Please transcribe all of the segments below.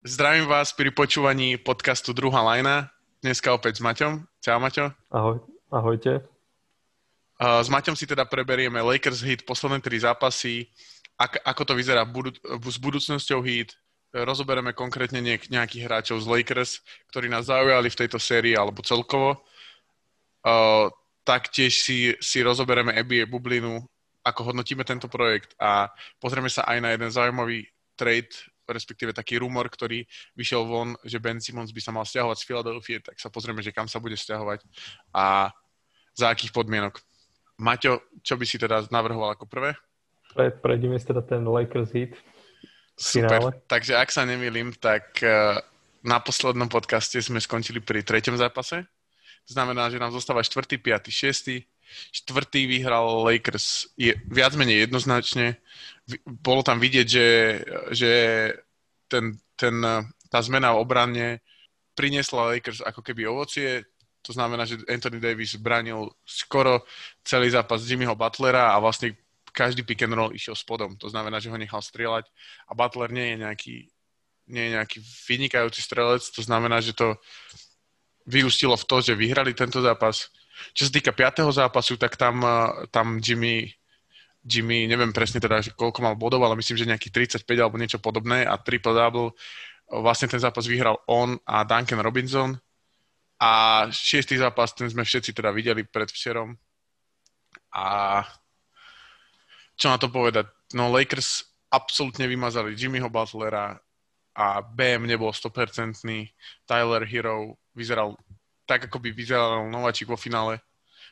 Zdravím vás pri počúvaní podcastu Druhá lajna. Dneska opäť s Maťom. Čau, Maťo. Ahoj, ahojte. S Maťom si teda preberieme Lakers hit, posledné tri zápasy, ak, ako to vyzerá budu- s budúcnosťou hit. Rozoberieme konkrétne niek- nejakých hráčov z Lakers, ktorí nás zaujali v tejto sérii alebo celkovo. Uh, taktiež si, si rozoberieme NBA bublinu, ako hodnotíme tento projekt a pozrieme sa aj na jeden zaujímavý trade respektíve taký rumor, ktorý vyšiel von, že Ben Simmons by sa mal stiahovať z Philadelphia, tak sa pozrieme, že kam sa bude stiahovať a za akých podmienok. Maťo, čo by si teda navrhoval ako prvé? Pre, prejdeme si teda ten Lakers hit. Super, takže ak sa nemýlim, tak eh, na poslednom podcaste sme skončili pri treťom zápase. To znamená, že nám zostáva 4., 5., 6. Štvrtý vyhral Lakers je viac menej jednoznačne. Bolo tam vidieť, že, že ten, ten, tá zmena v obrane priniesla Lakers ako keby ovocie. To znamená, že Anthony Davis bránil skoro celý zápas Jimmyho Butlera a vlastne každý pick and roll išiel spodom. To znamená, že ho nechal strieľať a Butler nie je nejaký, nie je nejaký vynikajúci strelec. To znamená, že to vyústilo v to, že vyhrali tento zápas čo sa týka piatého zápasu, tak tam, tam Jimmy, Jimmy, neviem presne teda, že koľko mal bodov, ale myslím, že nejakých 35 alebo niečo podobné a triple-double. Vlastne ten zápas vyhral on a Duncan Robinson. A šiestý zápas, ten sme všetci teda videli pred včerom. A čo na to povedať? No Lakers absolútne vymazali Jimmyho Butlera a BM nebol 100%. Tyler Hero vyzeral tak, ako by vyzeral Nováčik vo finále.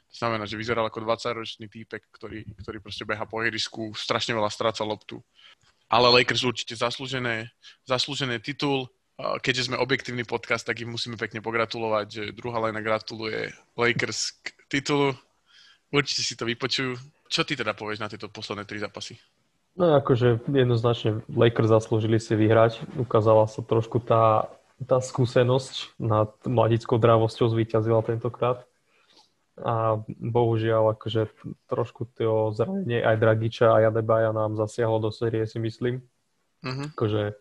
To znamená, že vyzeral ako 20-ročný týpek, ktorý, ktorý proste beha po ihrisku, strašne veľa stráca loptu. Ale Lakers určite zaslúžené, zaslúžené titul. Keďže sme objektívny podcast, tak im musíme pekne pogratulovať, že druhá lena gratuluje Lakers k titulu. Určite si to vypočujú. Čo ty teda povieš na tieto posledné tri zápasy? No akože jednoznačne Lakers zaslúžili si vyhrať. Ukázala sa trošku tá tá skúsenosť nad mladickou drávosťou zvíťazila tentokrát. A bohužiaľ, akože trošku to zranenie aj Dragiča a Jadebaja nám zasiahlo do série, si myslím. Uh-huh. Akože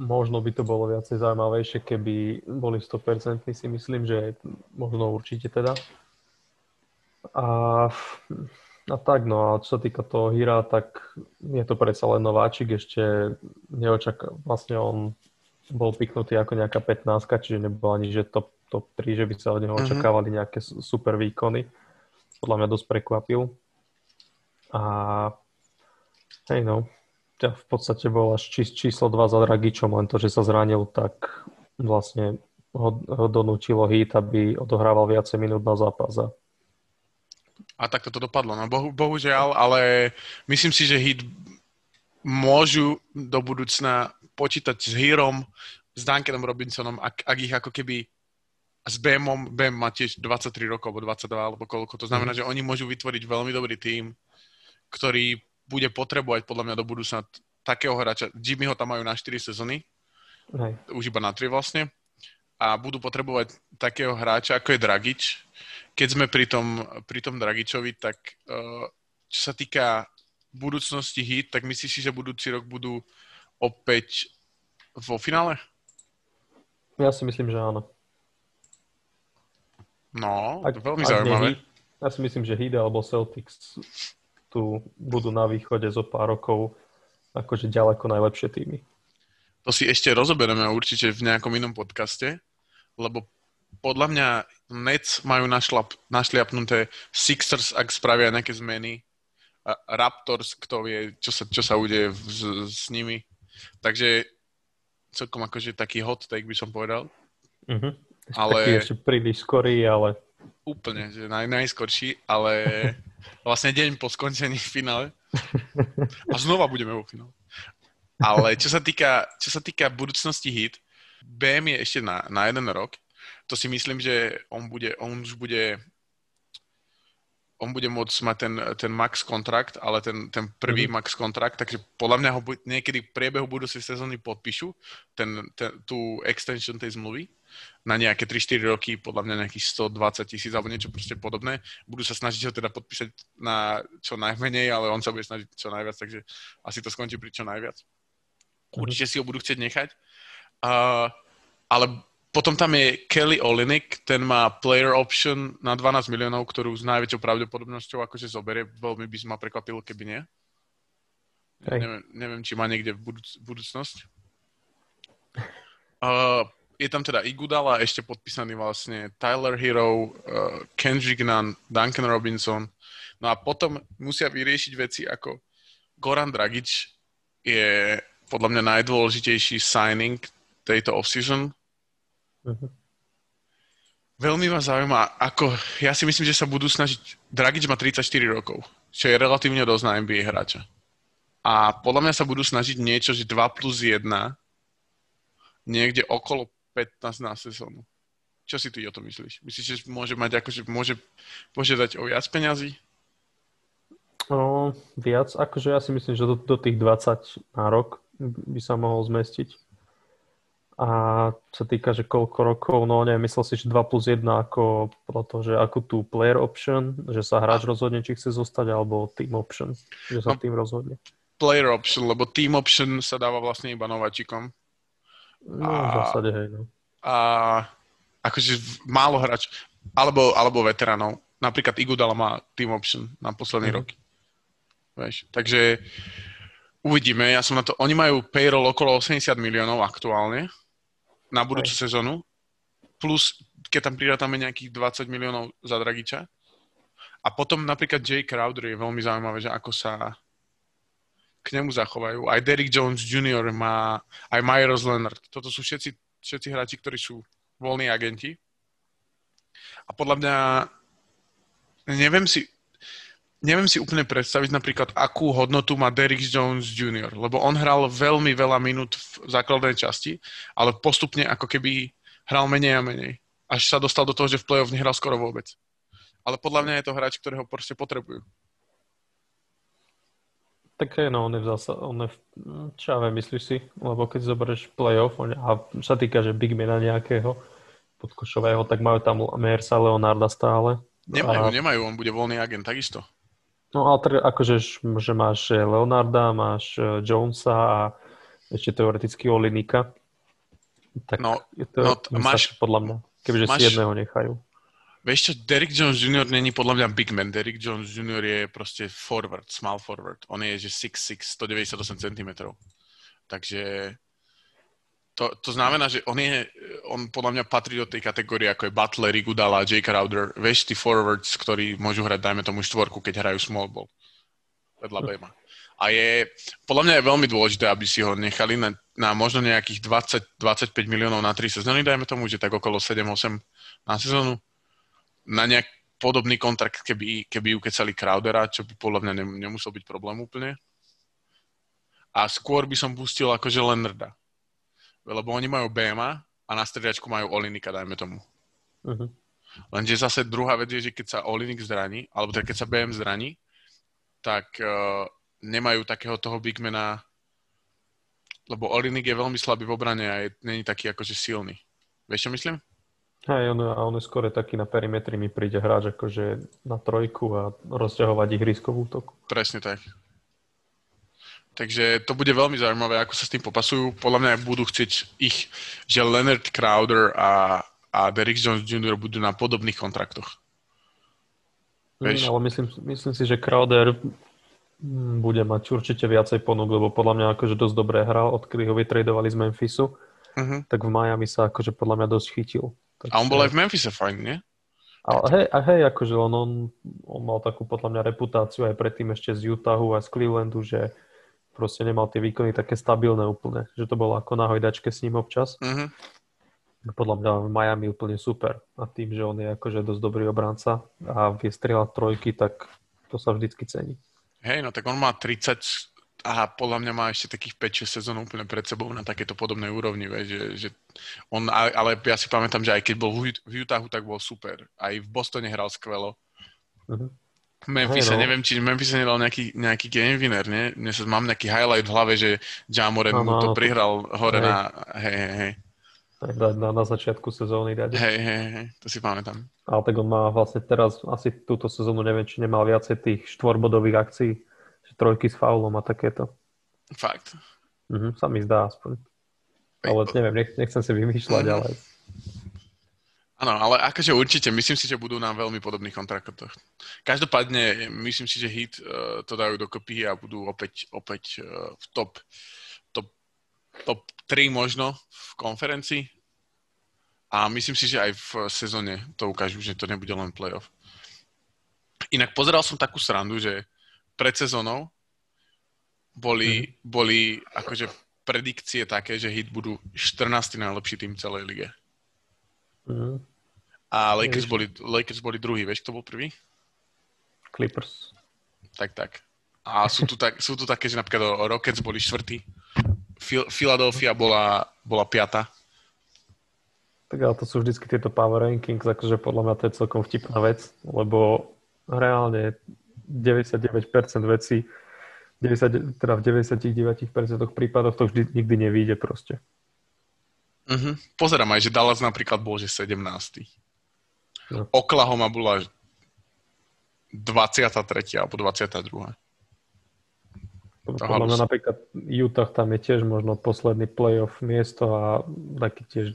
možno by to bolo viacej zaujímavejšie, keby boli 100% si myslím, že možno určite teda. A, a tak, no a čo sa týka toho Hira, tak je to predsa len nováčik, ešte neočaká, vlastne on bol piknutý ako nejaká 15, čiže nebolo ani, že top, top 3, že by sa od neho mm-hmm. očakávali nejaké super výkony. Podľa mňa dosť prekvapil. A hej no, v podstate bol až či, číslo 2 za Dragičom, len to, že sa zranil, tak vlastne ho, ho donúčilo hit, aby odohrával viacej minút na zápas. A tak to dopadlo. No bohu, bohužiaľ, ale myslím si, že hit môžu do budúcna počítať s Hírom, s Duncanom Robinsonom, ak, ak ich ako keby s Bamom, Bam má tiež 23 rokov, alebo 22, alebo koľko. To znamená, mm. že oni môžu vytvoriť veľmi dobrý tím, ktorý bude potrebovať podľa mňa do budúcna takého hráča. Jimmyho tam majú na 4 sezóny, Hej. už iba na 3 vlastne. A budú potrebovať takého hráča, ako je Dragič. Keď sme pri tom, pri tom Dragičovi, tak uh, čo sa týka budúcnosti hit, tak myslíš si, že budúci rok budú opäť vo finále? Ja si myslím, že áno. No, ak, veľmi zaujímavé. Ja si myslím, že Heat alebo Celtics tu budú na východe zo pár rokov akože ďaleko najlepšie týmy. To si ešte rozoberieme určite v nejakom inom podcaste, lebo podľa mňa Nets majú našlap, našliapnuté Sixers, ak spravia nejaké zmeny. A Raptors, kto vie, čo sa, čo sa udeje s, s nimi. Takže celkom akože taký hot take by som povedal. Uh-huh. Ale... Taký ešte príliš skorý, ale... Úplne, že naj, najskorší, ale vlastne deň po skončení finále. A znova budeme vo finále. Ale čo sa týka, čo sa týka budúcnosti hit, BM je ešte na, na jeden rok. To si myslím, že on, bude, on už bude on bude môcť mať ten, ten max kontrakt, ale ten, ten prvý mm-hmm. max kontrakt, takže podľa mňa ho bu- niekedy v priebehu budúcej sezóny podpíšu ten, ten, tú extension tej zmluvy na nejaké 3-4 roky, podľa mňa nejakých 120 tisíc alebo niečo proste podobné. Budú sa snažiť ho teda podpísať na čo najmenej, ale on sa bude snažiť čo najviac, takže asi to skončí pri čo najviac. Mm-hmm. Určite si ho budú chcieť nechať. Uh, ale potom tam je Kelly Olinik, ten má player option na 12 miliónov, ktorú s najväčšou pravdepodobnosťou akože zoberie. Veľmi by ma prekvapilo, keby nie. Hej. Neviem, neviem, či má niekde budúc- budúcnosť. Uh, je tam teda Igudala a ešte podpísaný vlastne Tyler Hero, uh, Kendrick Nunn, Duncan Robinson. No a potom musia vyriešiť veci ako Goran Dragic je podľa mňa najdôležitejší signing tejto offseason. Uh-huh. Veľmi ma zaujíma, ako, ja si myslím, že sa budú snažiť, Dragic má 34 rokov, čo je relatívne dosť na NBA hráča. A podľa mňa sa budú snažiť niečo, že 2 plus 1, niekde okolo 15 na sezónu. Čo si ty o to myslíš? Myslíš, že môže mať akože môže požiadať o viac peňazí? No, viac, akože ja si myslím, že do, do tých 20 na rok by sa mohol zmestiť. A čo týka, že koľko rokov, no neviem, myslel si, že 2 plus 1 ako to, že ako tú player option, že sa hráč rozhodne, či chce zostať, alebo team option, že sa no, tým rozhodne. Player option, lebo team option sa dáva vlastne iba nováčikom. No, a, v zásade, hej, no. A akože málo hráč, alebo, alebo veteránov. Napríklad Igudala má team option na posledný mm. roky. Vieš, takže uvidíme. Ja som na to, oni majú payroll okolo 80 miliónov aktuálne na budúcu Aj. sezónu. Plus, keď tam prirátame nejakých 20 miliónov za Dragiča. A potom napríklad Jay Crowder je veľmi zaujímavé, že ako sa k nemu zachovajú. Aj Derrick Jones Jr. má, aj Myros Leonard. Toto sú všetci, všetci hráči, ktorí sú voľní agenti. A podľa mňa neviem si, neviem si úplne predstaviť napríklad, akú hodnotu má Derrick Jones Jr., lebo on hral veľmi veľa minút v základnej časti, ale postupne ako keby hral menej a menej. Až sa dostal do toho, že v play-off nehral skoro vôbec. Ale podľa mňa je to hráč, ktorého proste potrebujú. Tak je, no, on je v zásade, on je v, čo ja viem, myslíš si? Lebo keď zoberieš playoff on, a sa týka, že big mana nejakého podkošového, tak majú tam Mersa Leonarda stále. Nemajú, a... nemajú, on bude voľný agent takisto. No ale tak akože, že máš Leonarda, máš e, Jonesa a ešte teoreticky Olinika. Tak no, to, no, máš, podľa mňa, kebyže máš, si jedného nechajú. Vieš čo, Derrick Jones Jr. není podľa mňa big man. Derrick Jones Jr. je proste forward, small forward. On je že 6'6", 198 cm. Takže to, to znamená, že on je, on podľa mňa patrí do tej kategórie, ako je Butler, Igudala, Jake Crowder. Vieš, tí forwards, ktorí môžu hrať, dajme tomu štvorku, keď hrajú small ball. Vedľa Bema. A je, podľa mňa je veľmi dôležité, aby si ho nechali na, na možno nejakých 20-25 miliónov na 3 sezóny, dajme tomu, že tak okolo 7-8 na sezónu na nejak podobný kontrakt, keby, keby ukecali Crowdera, čo by podľa mňa nemusel byť problém úplne. A skôr by som pustil akože Leonarda. Lebo oni majú BMA a na strediačku majú Olinika, dajme tomu. Uh-huh. Lenže zase druhá vec je, že keď sa Olinik zraní, alebo teda keď sa BM zraní, tak uh, nemajú takého toho bigmana, lebo Olinik je veľmi slabý v obrane a je, není taký akože silný. Vieš, čo myslím? Hej, on, a on je skôr taký na perimetri mi príde hráč akože na trojku a rozťahovať ihrisko v útoku. Presne tak. Takže to bude veľmi zaujímavé, ako sa s tým popasujú. Podľa mňa budú chcieť ich, že Leonard Crowder a, a Derrick Jones Jr. budú na podobných kontraktoch. Vieš? Mm, ale myslím, myslím si, že Crowder mm, bude mať určite viacej ponúk, lebo podľa mňa akože dosť dobré hral, odkedy ho vytredovali z Memphisu. Uh-huh. Tak v Miami sa akože podľa mňa dosť chytil. A on bol aj v Memphise fajn, nie? Ale hej, a hej, akože on, on, on mal takú podľa mňa reputáciu aj predtým ešte z Utahu a z Clevelandu, že proste nemal tie výkony také stabilné úplne, že to bolo ako na hojdačke s ním občas. Uh-huh. Podľa mňa v Miami úplne super. A tým, že on je akože dosť dobrý obranca a vie strieľať trojky, tak to sa vždycky cení. Hej, no tak on má 30 a podľa mňa má ešte takých 5-6 sezón úplne pred sebou na takéto podobnej úrovni, vie, že, že on, ale ja si pamätám, že aj keď bol v Utahu, tak bol super. Aj v Bostone hral skvelo. Uh-huh. Memphis, hey, no. neviem, či Memphis nedal nejaký, nejaký game winner, nie? Dnes mám nejaký highlight v hlave, že Jamoren mu to prihral hore hey. na... Hej, hej, hej. Na, na začiatku sezóny dať. Hej, hej, hej, to si pamätám. Ale tak on má vlastne teraz, asi túto sezónu, neviem, či nemal viacej tých štvorbodových akcií trojky s faulom a takéto. Fakt? Mhm, sa mi zdá aspoň. Ale neviem, nech, nechcem si vymýšľať, mm. ale... Áno, ale akože určite, myslím si, že budú na veľmi podobných kontraktoch. Každopádne, myslím si, že hit uh, to dajú dokopy a budú opäť, opäť uh, v top, top, top 3 možno v konferencii. A myslím si, že aj v sezóne to ukážu, že to nebude len playoff. Inak pozeral som takú srandu, že pred sezónou boli, mm. boli akože predikcie také, že hit budú 14. najlepší tým celej lige. Mm. A Lakers boli, Lakers boli druhý, vieš, kto bol prvý? Clippers. Tak, tak. A sú tu, tak, sú tu také, že napríklad Rockets boli štvrtý, Philadelphia bola, bola piata. Tak ale to sú vždycky tieto power rankings, akože podľa mňa to je celkom vtipná vec, lebo reálne 99% vecí, 90, teda v 99% prípadoch to vždy nikdy nevíde proste. Uh-huh. Pozerám aj, že Dallas napríklad bol, že 17. No. Oklahoma bola 23. alebo 22. Podľa mňa napríklad Utah tam je tiež možno posledný playoff miesto a taký tiež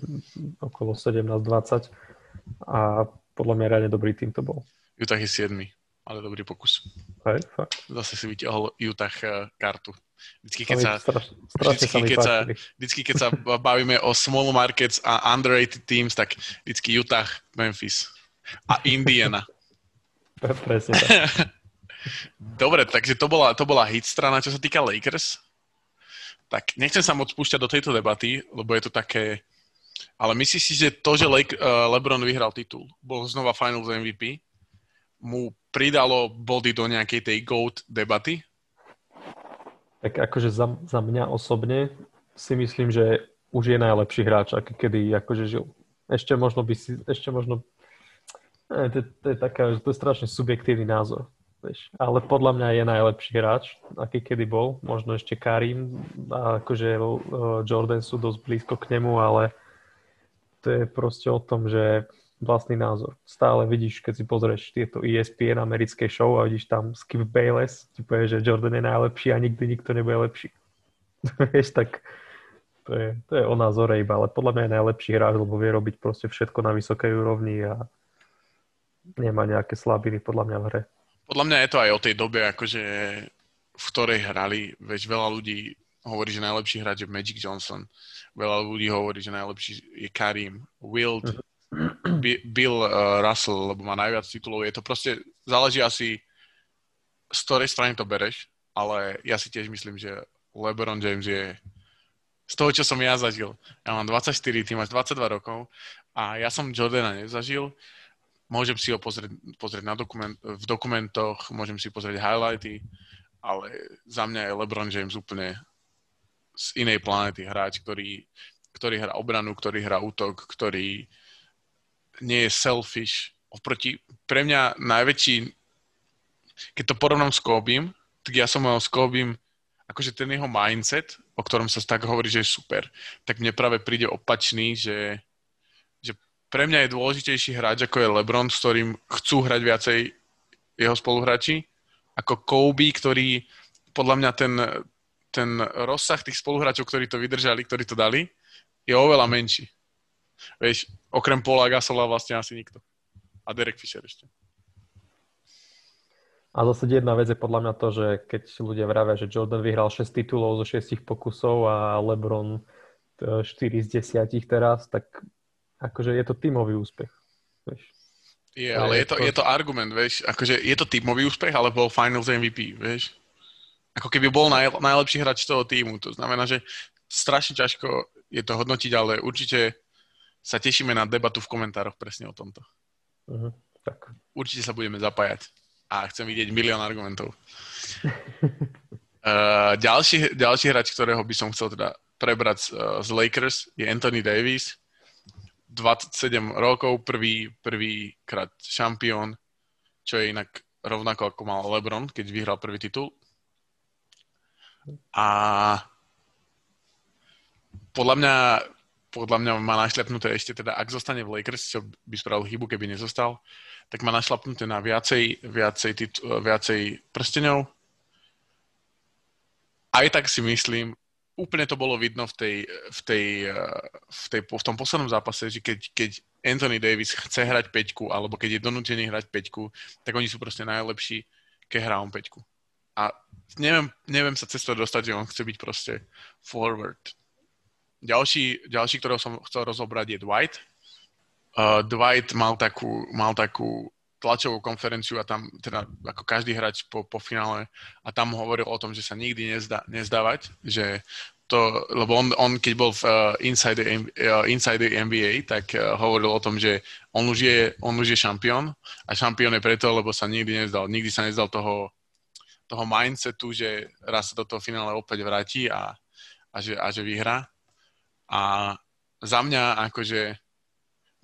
okolo 17-20 a podľa mňa reálne dobrý tým to bol. Utah je 7 ale dobrý pokus. Hej, fakt. Zase si vyťahol Utah eh, kartu. Vždycky, keď sa, straš, vždycky, keď sa, vždycky, keď sa bavíme o small markets a underrated teams, tak vždycky Utah, Memphis a Indiana. Presne tak. Dobre, takže to bola, to bola hit strana, čo sa týka Lakers. Tak nechcem sa moc púšťať do tejto debaty, lebo je to také... Ale myslíš si, že to, že Le- uh, LeBron vyhral titul, bol znova Finals MVP, mu pridalo body do nejakej tej GOAT debaty? Tak akože za, za mňa osobne si myslím, že už je najlepší hráč, aký kedy akože žil. Ešte možno by si, ešte možno, ne, to, to, je taká, to je strašne subjektívny názor. Vieš. Ale podľa mňa je najlepší hráč, aký kedy bol. Možno ešte Karim a akože Jordan sú dosť blízko k nemu, ale to je proste o tom, že vlastný názor. Stále vidíš, keď si pozrieš tieto ESPN americké show a vidíš tam Skip Bayless, ti povie, že Jordan je najlepší a nikdy nikto nebude lepší. Vieš, tak to je, to je o názore iba, ale podľa mňa je najlepší hráč, lebo vie robiť proste všetko na vysokej úrovni a nemá nejaké slabiny podľa mňa v hre. Podľa mňa je to aj o tej dobe, akože v ktorej hrali, veď veľa ľudí hovorí, že najlepší hráč je Magic Johnson, veľa ľudí hovorí, že najlepší je Karim, Wild, uh-huh Bill uh, Russell, lebo má najviac titulov. Je to proste, záleží asi z ktorej strany to bereš, ale ja si tiež myslím, že LeBron James je z toho, čo som ja zažil. Ja mám 24, ty máš 22 rokov a ja som Jordana nezažil. Môžem si ho pozrieť, pozrieť na dokument, v dokumentoch, môžem si pozrieť highlighty, ale za mňa je LeBron James úplne z inej planety hráč, ktorý, ktorý hrá obranu, ktorý hrá útok, ktorý nie je selfish. Oproti, pre mňa najväčší, keď to porovnám s Kobim, tak ja som mal s Kobim, akože ten jeho mindset, o ktorom sa tak hovorí, že je super, tak mne práve príde opačný, že, že pre mňa je dôležitejší hráč, ako je LeBron, s ktorým chcú hrať viacej jeho spoluhráči, ako Kobe, ktorý podľa mňa ten, ten rozsah tých spoluhráčov, ktorí to vydržali, ktorí to dali, je oveľa menší. Vieš, okrem Paula Gasola vlastne asi nikto. A Derek Fisher ešte. A zase jedna vec je podľa mňa to, že keď ľudia vravia, že Jordan vyhral 6 titulov zo 6 pokusov a LeBron 4 z 10 teraz, tak akože je to tímový úspech. Vieš. Je, ale je to, je to argument, vieš, akože je to tímový úspech, ale bol Finals MVP, vieš. Ako keby bol naj, najlepší hráč toho týmu, to znamená, že strašne ťažko je to hodnotiť, ale určite sa tešíme na debatu v komentároch presne o tomto. Uh-huh, tak. Určite sa budeme zapájať a chcem vidieť milión argumentov. uh, ďalší, ďalší hráč, ktorého by som chcel teda prebrať uh, z Lakers je Anthony Davis. 27 rokov, prvý, prvý krát šampión, čo je inak rovnako ako mal LeBron, keď vyhral prvý titul. A podľa mňa podľa mňa má našľapnuté ešte teda, ak zostane v Lakers, čo by spravil chybu, keby nezostal, tak má našľapnuté na viacej, viacej, titu, viacej prstenov. Aj tak si myslím, úplne to bolo vidno v, tej, v, tej, v, tej, v tom poslednom zápase, že keď, keď Anthony Davis chce hrať peťku, alebo keď je donútený hrať peťku, tak oni sú proste najlepší, keď hrá on peťku. A neviem, neviem sa cez to dostať, že on chce byť proste forward. Ďalší, ďalší ktorého som chcel rozobrať, je Dwight. Uh, Dwight mal takú, mal takú tlačovú konferenciu a tam teda ako každý hráč po, po finále a tam hovoril o tom, že sa nikdy nezda, nezdávať, že to, lebo on, on keď bol v uh, Inside, uh, Inside NBA, tak uh, hovoril o tom, že on už, je, on už je šampión a šampión je preto, lebo sa nikdy nezdal. Nikdy sa nezdal toho, toho mindsetu, že raz sa do toho finále opäť vráti a, a, že, a že vyhrá. A za mňa akože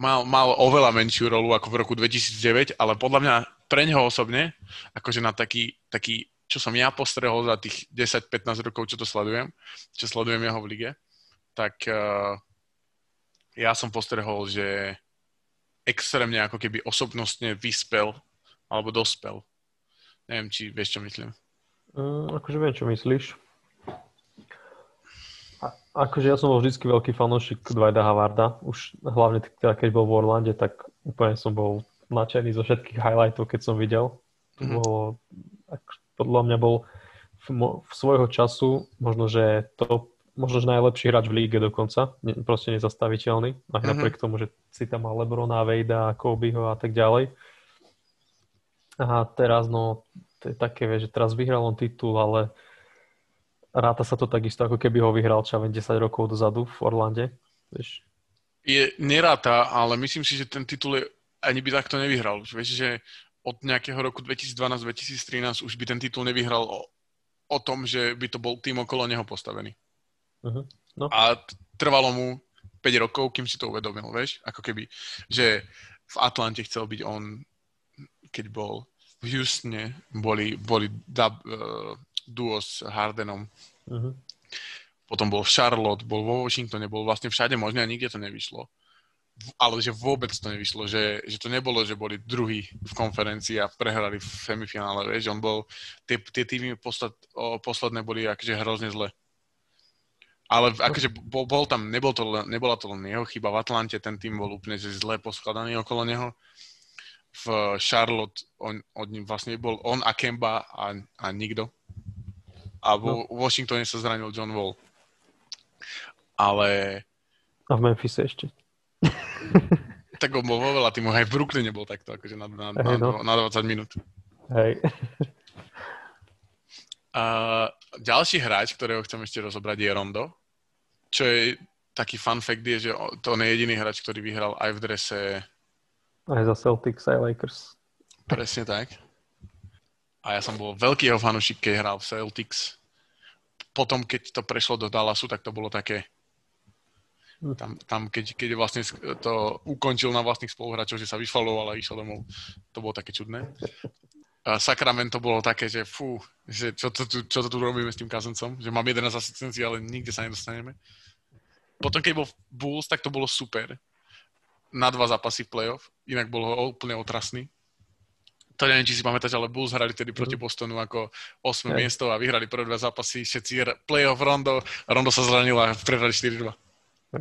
mal, mal oveľa menšiu rolu ako v roku 2009, ale podľa mňa pre neho osobne, akože na taký, taký čo som ja postrehol za tých 10-15 rokov, čo to sledujem, čo sledujem jeho v lige, tak uh, ja som postrehol, že extrémne ako keby osobnostne vyspel alebo dospel. Neviem, či vieš, čo myslím. Mm, akože viem, čo myslíš. Akože ja som bol vždy veľký fanúšik Dwighta Havarda. Už hlavne teda, keď bol v Orlande, tak úplne som bol nadšený zo všetkých highlightov, keď som videl. Mm-hmm. Bolo, podľa mňa bol v, v svojho času možno, že to možno, že najlepší hráč v líge dokonca. Ne, proste nezastaviteľný. Aj mm-hmm. napriek tomu, že si tam mal Lebrona, Vejda, Kobeho a tak ďalej. A teraz, no, to je také, že teraz vyhral on titul, ale ráta sa to takisto, ako keby ho vyhral čo 10 rokov dozadu v Orlande. Vieš? Je neráta, ale myslím si, že ten titul je, ani by takto nevyhral. Vieš, že od nejakého roku 2012-2013 už by ten titul nevyhral o, o tom, že by to bol tým okolo neho postavený. Uh-huh. No. A trvalo mu 5 rokov, kým si to uvedomil, vieš? Ako keby, že v Atlante chcel byť on, keď bol v Houstone, boli, boli dub, uh, duo s Hardenom. Uh-huh. Potom bol v Charlotte, bol vo Washingtone, bol vlastne všade možné a nikde to nevyšlo. Ale že vôbec to nevyšlo, že, že to nebolo, že boli druhí v konferencii a prehrali v semifinále, vieš, on bol, tie, tie týmy posled, o, posledné boli akože hrozne zle. Ale akože bol, bol tam, nebol to, nebola to len jeho chyba v Atlante, ten tým bol úplne že zle poskladaný okolo neho. V Charlotte on, on vlastne bol on a Kemba a, a nikto a vo no. Washingtone sa zranil John Wall. Ale... A v Memphis ešte. tak on bol vo veľa týmu, aj v Brooklyne bol takto, akože na, na, hey, no. na, na 20 minút. Hej. A ďalší hráč, ktorého chcem ešte rozobrať, je Rondo. Čo je taký fun fact, je, že to on je jediný hráč, ktorý vyhral aj v drese... Aj za Celtics, aj Lakers. Presne tak a ja som bol veľký jeho fanúšik, keď hral v Celtics. Potom, keď to prešlo do Dallasu, tak to bolo také... Tam, tam keď, keď vlastne to ukončil na vlastných spoluhráčov, že sa vyfaloval a išiel domov, to bolo také čudné. A Sacramento bolo také, že fú, že čo to, tu, čo to tu robíme s tým kazencom, že mám 11 asistencií, ale nikde sa nedostaneme. Potom, keď bol Bulls, tak to bolo super. Na dva zápasy v playoff, inak bolo úplne otrasný to neviem, či si pamätáš, ale Bulls hrali tedy proti mhm. Bostonu ako 8 yeah. miesto a vyhrali prvé dva zápasy, všetci playoff Rondo, Rondo sa zranil a prehrali 4-2.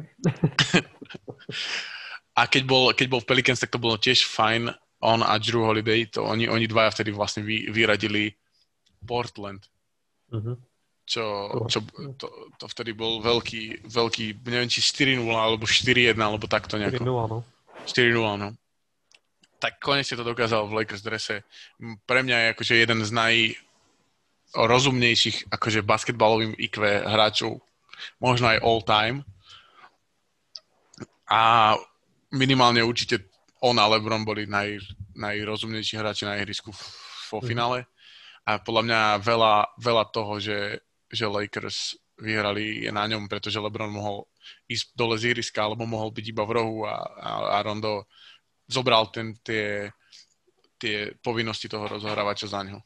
a keď bol, keď bol v Pelicans, tak to bolo tiež fajn, on a Drew Holiday, to oni, oni dvaja vtedy vlastne vy, vyradili Portland. Uh-huh. Čo, čo to, to vtedy bol veľký, veľký, neviem, či 4-0 alebo 4-1, alebo takto nejako. 4-0, no. 4-0, no tak konečne to dokázal v Lakers drese. Pre mňa je akože jeden z najrozumnejších akože basketbalovým IQ hráčov, možno aj all time. A minimálne určite on a LeBron boli naj, najrozumnejší hráči na ihrisku vo mhm. finále. A podľa mňa veľa, veľa toho, že, že Lakers vyhrali je na ňom, pretože LeBron mohol ísť dole z ihriska, alebo mohol byť iba v rohu a, a, a Rondo zobral ten, tie, tie povinnosti toho rozohrávača za ňo.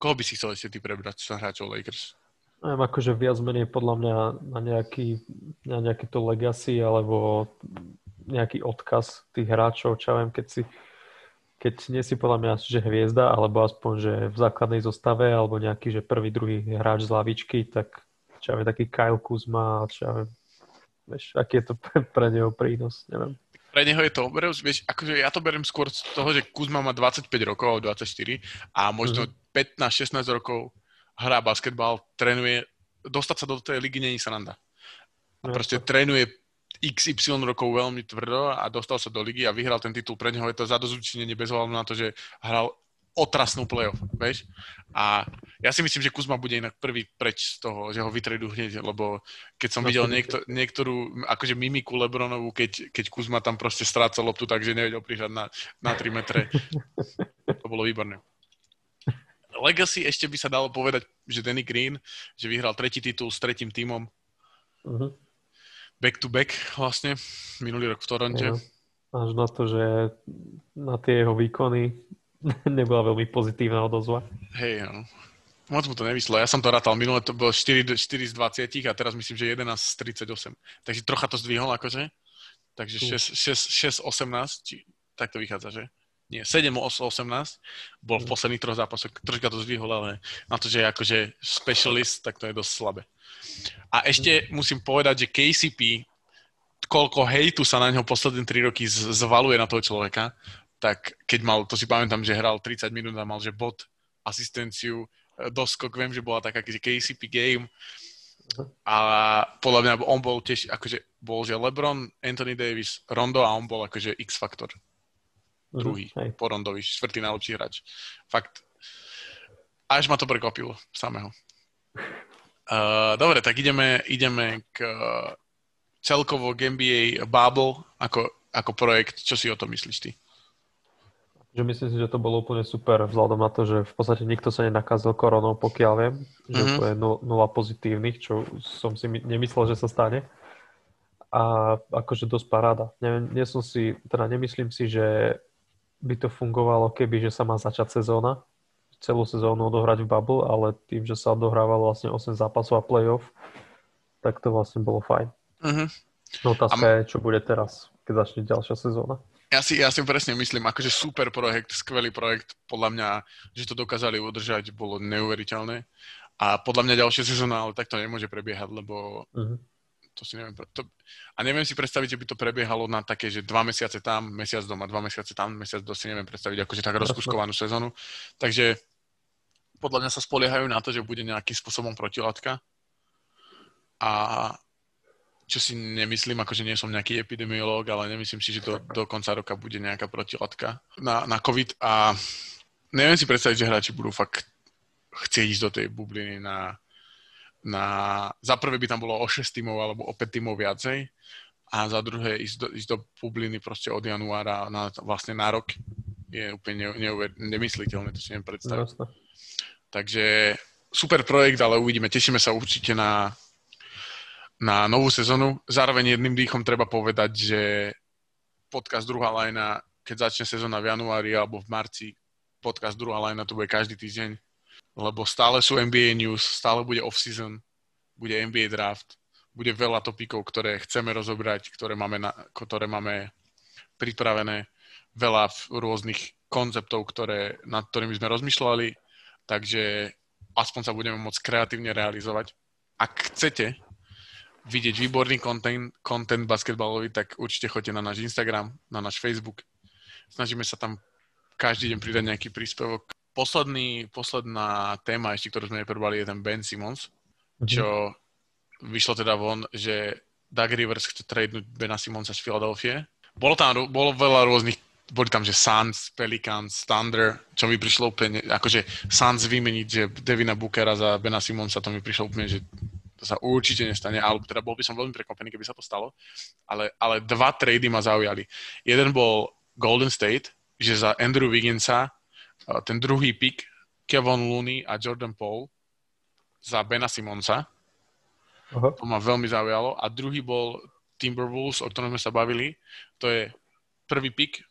Koho by si chcel ešte ty prebrať sa hráčov Lakers? Neviem, akože viac menej podľa mňa na nejaký, na nejaký to legacy alebo nejaký odkaz tých hráčov, čo ja viem, keď si keď nie si podľa mňa, že hviezda, alebo aspoň, že v základnej zostave, alebo nejaký, že prvý, druhý hráč z lavičky, tak čo ja viem, taký Kyle Kuzma, čo ja viem, vieš, aký je to pre, pre neho prínos, neviem. Pre neho je to obrov, vieš, akože ja to beriem skôr z toho, že Kuzma má 25 rokov, 24 a možno mm-hmm. 15-16 rokov hrá basketbal, trénuje, dostať sa do tej ligy není sranda. A no, proste trénuje XY rokov veľmi tvrdo a dostal sa do ligy a vyhral ten titul. Pre neho je to zadozučinenie bez na to, že hral otrasnú playoff, vieš? A ja si myslím, že Kuzma bude inak prvý preč z toho, že ho vytredú hneď, lebo keď som videl niekto, niektorú akože mimiku Lebronovú, keď, keď Kuzma tam proste strácal loptu, takže nevedel prihľad na, na 3 metre. To bolo výborné. Legacy ešte by sa dalo povedať, že Danny Green, že vyhral tretí titul s tretím tímom. Uh-huh back to back vlastne, minulý rok v Toronte. Ja, až na to, že na tie jeho výkony nebola veľmi pozitívna odozva. Hej, no. Moc mu to nevyšlo. Ja som to rátal. Minule to bolo 4, 4 z 20 a teraz myslím, že 11 z 38. Takže trocha to zdvihol akože. Takže 6, 6, 6 18, či, tak to vychádza, že? Nie, 7 18 bol v posledných troch zápasoch. Troška to zdvihol, ale na to, že je akože specialist, tak to je dosť slabé. A ešte musím povedať, že KCP, koľko hejtu sa na neho posledné 3 roky zvaluje na toho človeka, tak keď mal, to si pamätám, že hral 30 minút a mal, že bod, asistenciu, e, doskok, viem, že bola taká KCP game a podľa mňa on bol tiež, akože bol, že LeBron, Anthony Davis, Rondo a on bol akože X-faktor. Mhm, Druhý, uh-huh, po Rondovi, štvrtý najlepší hráč. Fakt, až ma to prekvapilo samého. Uh, dobre, tak ideme, ideme k uh, celkovo k NBA Bubble ako, ako projekt. Čo si o tom myslíš ty? Že myslím si, že to bolo úplne super vzhľadom na to, že v podstate nikto sa nenakazil koronou, pokiaľ viem, že mm-hmm. to je nula pozitívnych, čo som si nemyslel, že sa stane. A akože dosť paráda. Nie, nie som si, teda nemyslím si, že by to fungovalo, keby že sa má začať sezóna, celú sezónu odohrať v bubble, ale tým, že sa odohrávalo vlastne 8 zápasov a playoff, tak to vlastne bolo fajn. Uh-huh. No otázka a... je, čo bude teraz, keď začne ďalšia sezóna. Ja si, ja si presne myslím, akože super projekt, skvelý projekt, podľa mňa, že to dokázali udržať, bolo neuveriteľné. A podľa mňa ďalšia sezóna, ale tak to nemôže prebiehať, lebo uh-huh. to si neviem. To, a neviem si predstaviť, že by to prebiehalo na také, že dva mesiace tam, mesiac doma, dva mesiace tam, mesiac do si neviem predstaviť, akože tak rozkuskovanú sezónu. Takže podľa mňa sa spoliehajú na to, že bude nejakým spôsobom protilátka. A čo si nemyslím, akože nie som nejaký epidemiológ, ale nemyslím si, že do, do konca roka bude nejaká protilátka na, na COVID a neviem si predstaviť, že hráči budú fakt chcieť ísť do tej bubliny na, na... Za prvé by tam bolo o 6 tímov alebo o 5 tímov viacej a za druhé ísť do, ísť do bubliny proste od januára na, vlastne na rok je úplne neuver, nemysliteľné, to si neviem predstaviť. Jasne. Takže super projekt, ale uvidíme. Tešíme sa určite na, na novú sezónu. Zároveň jedným dýchom treba povedať, že podcast druhá lajna, keď začne sezóna v januári alebo v marci, podcast druhá lajna to bude každý týždeň, lebo stále sú NBA news, stále bude off-season, bude NBA draft, bude veľa topikov, ktoré chceme rozobrať, ktoré máme, na, ktoré máme pripravené, veľa rôznych konceptov, ktoré, nad ktorými sme rozmýšľali takže aspoň sa budeme môcť kreatívne realizovať. Ak chcete vidieť výborný content, content basketbalový, tak určite choďte na náš Instagram, na náš Facebook. Snažíme sa tam každý deň pridať nejaký príspevok. Posledný, posledná téma ešte, ktorú sme neprebrali, je ten Ben Simmons, mhm. čo mm-hmm. vyšlo teda von, že Doug Rivers chce tradenúť Bena Simonsa z Philadelphia. Bolo tam bolo veľa rôznych boli tam, že Suns, Pelicans, Thunder, čo mi prišlo úplne, akože Suns vymeniť, že Devina Bookera za Bena Simonsa, to mi prišlo úplne, že to sa určite nestane, alebo teda bol by som veľmi prekvapený, keby sa to stalo, ale, ale dva trady ma zaujali. Jeden bol Golden State, že za Andrew Wigginsa ten druhý pick Kevin Looney a Jordan Paul za Bena Simonsa. Uh-huh. To ma veľmi zaujalo. A druhý bol Timberwolves, o ktorom sme sa bavili. To je prvý pick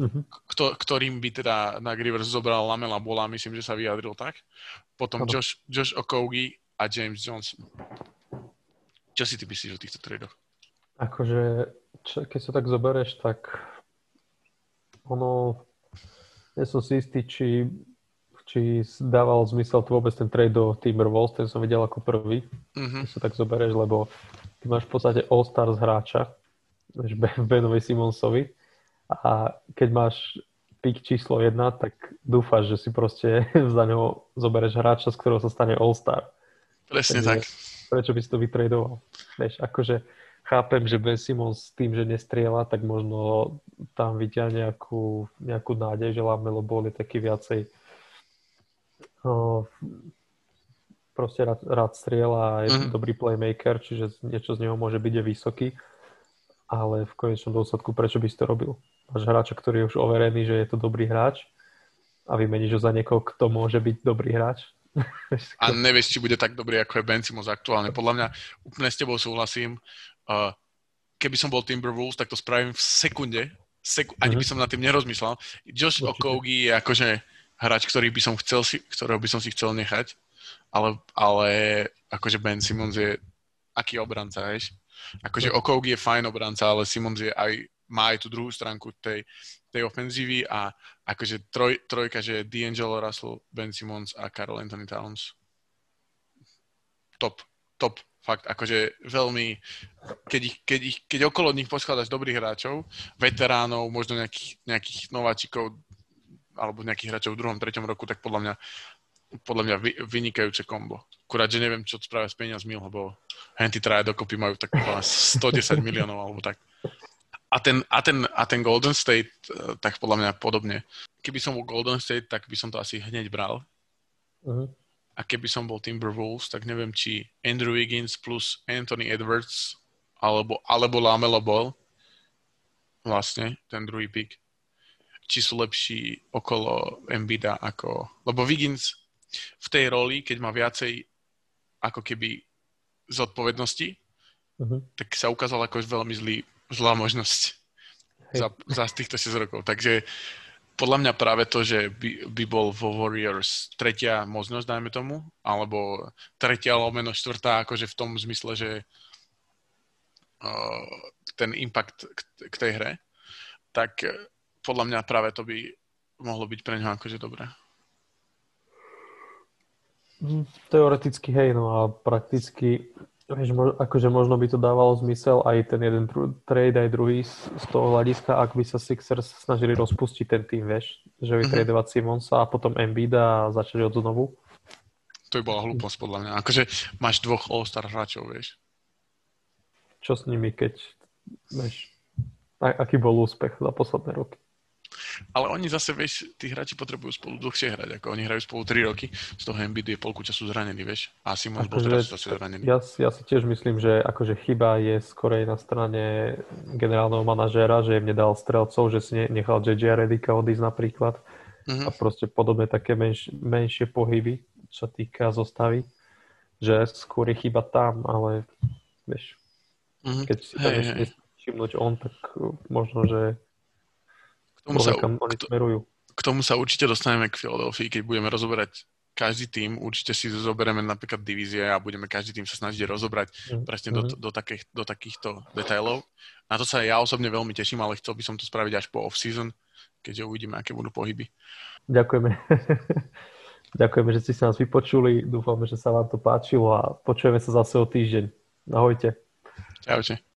uh-huh. kto, ktorým by teda na Rivers zobral Lamela Bola, myslím, že sa vyjadril tak. Potom. Josh, Josh Okogi a James Johnson. Čo si ty myslíš o týchto tradoch? Akože, čo, keď sa tak zoberieš, tak ono, nie som si istý, či, či dával zmysel tu vôbec ten trade do Timberwolves, ten som videl ako prvý, mm-hmm. sa tak zoberieš, lebo ty máš v podstate All-Stars hráča, Benovi Simonsovi a keď máš pick číslo jedna, tak dúfaš, že si proste za neho zoberieš hráča, z ktorého sa stane All-Star. Presne Takže, tak. Prečo by si to vytradoval? Vieš, akože chápem, že Ben Simons tým, že nestriela, tak možno tam vidia nejakú, nejakú nádej, že Lamelo bol je taký viacej no, proste rád, rád striela a je mm. dobrý playmaker, čiže niečo z neho môže byť je vysoký, ale v konečnom dôsledku prečo by si to robil? Máš hráča, ktorý je už overený, že je to dobrý hráč a vymeníš ho za niekoho, kto môže byť dobrý hráč? A nevieš, či bude tak dobrý, ako je Ben Simons aktuálne. Podľa mňa úplne s tebou súhlasím. Uh, keby som bol Timberwolves, tak to spravím v sekunde. Seku- ani by mhm. som nad tým nerozmýšľal. Josh Okogi je akože hráč, ktorý by som chcel si, ktorého by som si chcel nechať, ale, ale akože Ben Simons je aký obranca, vieš? Akože Okogi je fajn obranca, ale Simons je aj, má aj tú druhú stránku tej, tej ofenzívy a akože troj, trojka, že D'Angelo Russell, Ben Simons a Carl Anthony Towns. Top, top fakt akože veľmi, keď, ich, keď, ich, keď okolo nich poskladaš dobrých hráčov, veteránov, možno nejakých, nejakých nováčikov alebo nejakých hráčov v druhom, treťom roku, tak podľa mňa podľa mňa vy, vynikajúce kombo. Akurát, že neviem, čo spravia s peniazmi, lebo henty traja dokopy majú tak 110 miliónov alebo tak. A ten, a, ten, a ten Golden State, eh, tak podľa mňa podobne. Keby som bol Golden State, tak by som to asi hneď bral. Uh-huh a keby som bol Timberwolves, tak neviem, či Andrew Wiggins plus Anthony Edwards alebo, alebo Lamelo Ball vlastne, ten druhý pick, či sú lepší okolo Embida ako... Lebo Wiggins v tej roli, keď má viacej ako keby zodpovednosti, uh-huh. tak sa ukázal ako veľmi zlý, zlá možnosť za, za týchto 6 rokov. Takže podľa mňa práve to, že by, by bol vo Warriors tretia možnosť, dajme tomu, alebo tretia lomeno štvrtá, akože v tom zmysle, že uh, ten impact k, k tej hre, tak podľa mňa práve to by mohlo byť pre neho akože dobré. Mm, teoreticky hej, no a prakticky Vieš, akože možno by to dávalo zmysel aj ten jeden trade, aj druhý z, toho hľadiska, ak by sa Sixers snažili rozpustiť ten tým, vieš, že vytradovať mm-hmm. Simonsa a potom Embiida a začať od znovu. To by bola hlúposť podľa mňa. Akože máš dvoch All-Star hráčov, vieš. Čo s nimi, keď, vieš, aký bol úspech za posledné roky? Ale oni zase, vieš, tí hráči potrebujú spolu dlhšie hrať, ako oni hrajú spolu 3 roky, z toho Embiid je polku času zranený, vieš, a Simons bol teraz zase zranený. Ja, ja si tiež myslím, že akože chyba je skorej na strane generálneho manažéra, že im nedal strelcov, že si nechal JJ Redika odísť napríklad mm-hmm. a proste podobné také menš, menšie pohyby, čo týka zostavy, že skôr je chyba tam, ale vieš, mm-hmm. keď si tam hey, hey. on, tak možno, že tomu, sa, kam oni smerujú. K tomu sa určite dostaneme k Filadelfii, keď budeme rozoberať každý tým, určite si zoberieme napríklad divízie a budeme každý tým sa snažiť rozobrať mm. presne do, mhm. do, takých, do takýchto detailov. Na to sa ja osobne veľmi teším, ale chcel by som to spraviť až po off-season, keďže uvidíme, aké budú pohyby. Ďakujeme. Ďakujeme, že ste sa nás vypočuli. Dúfame, že sa vám to páčilo a počujeme sa zase o týždeň. Ahojte. Čaute.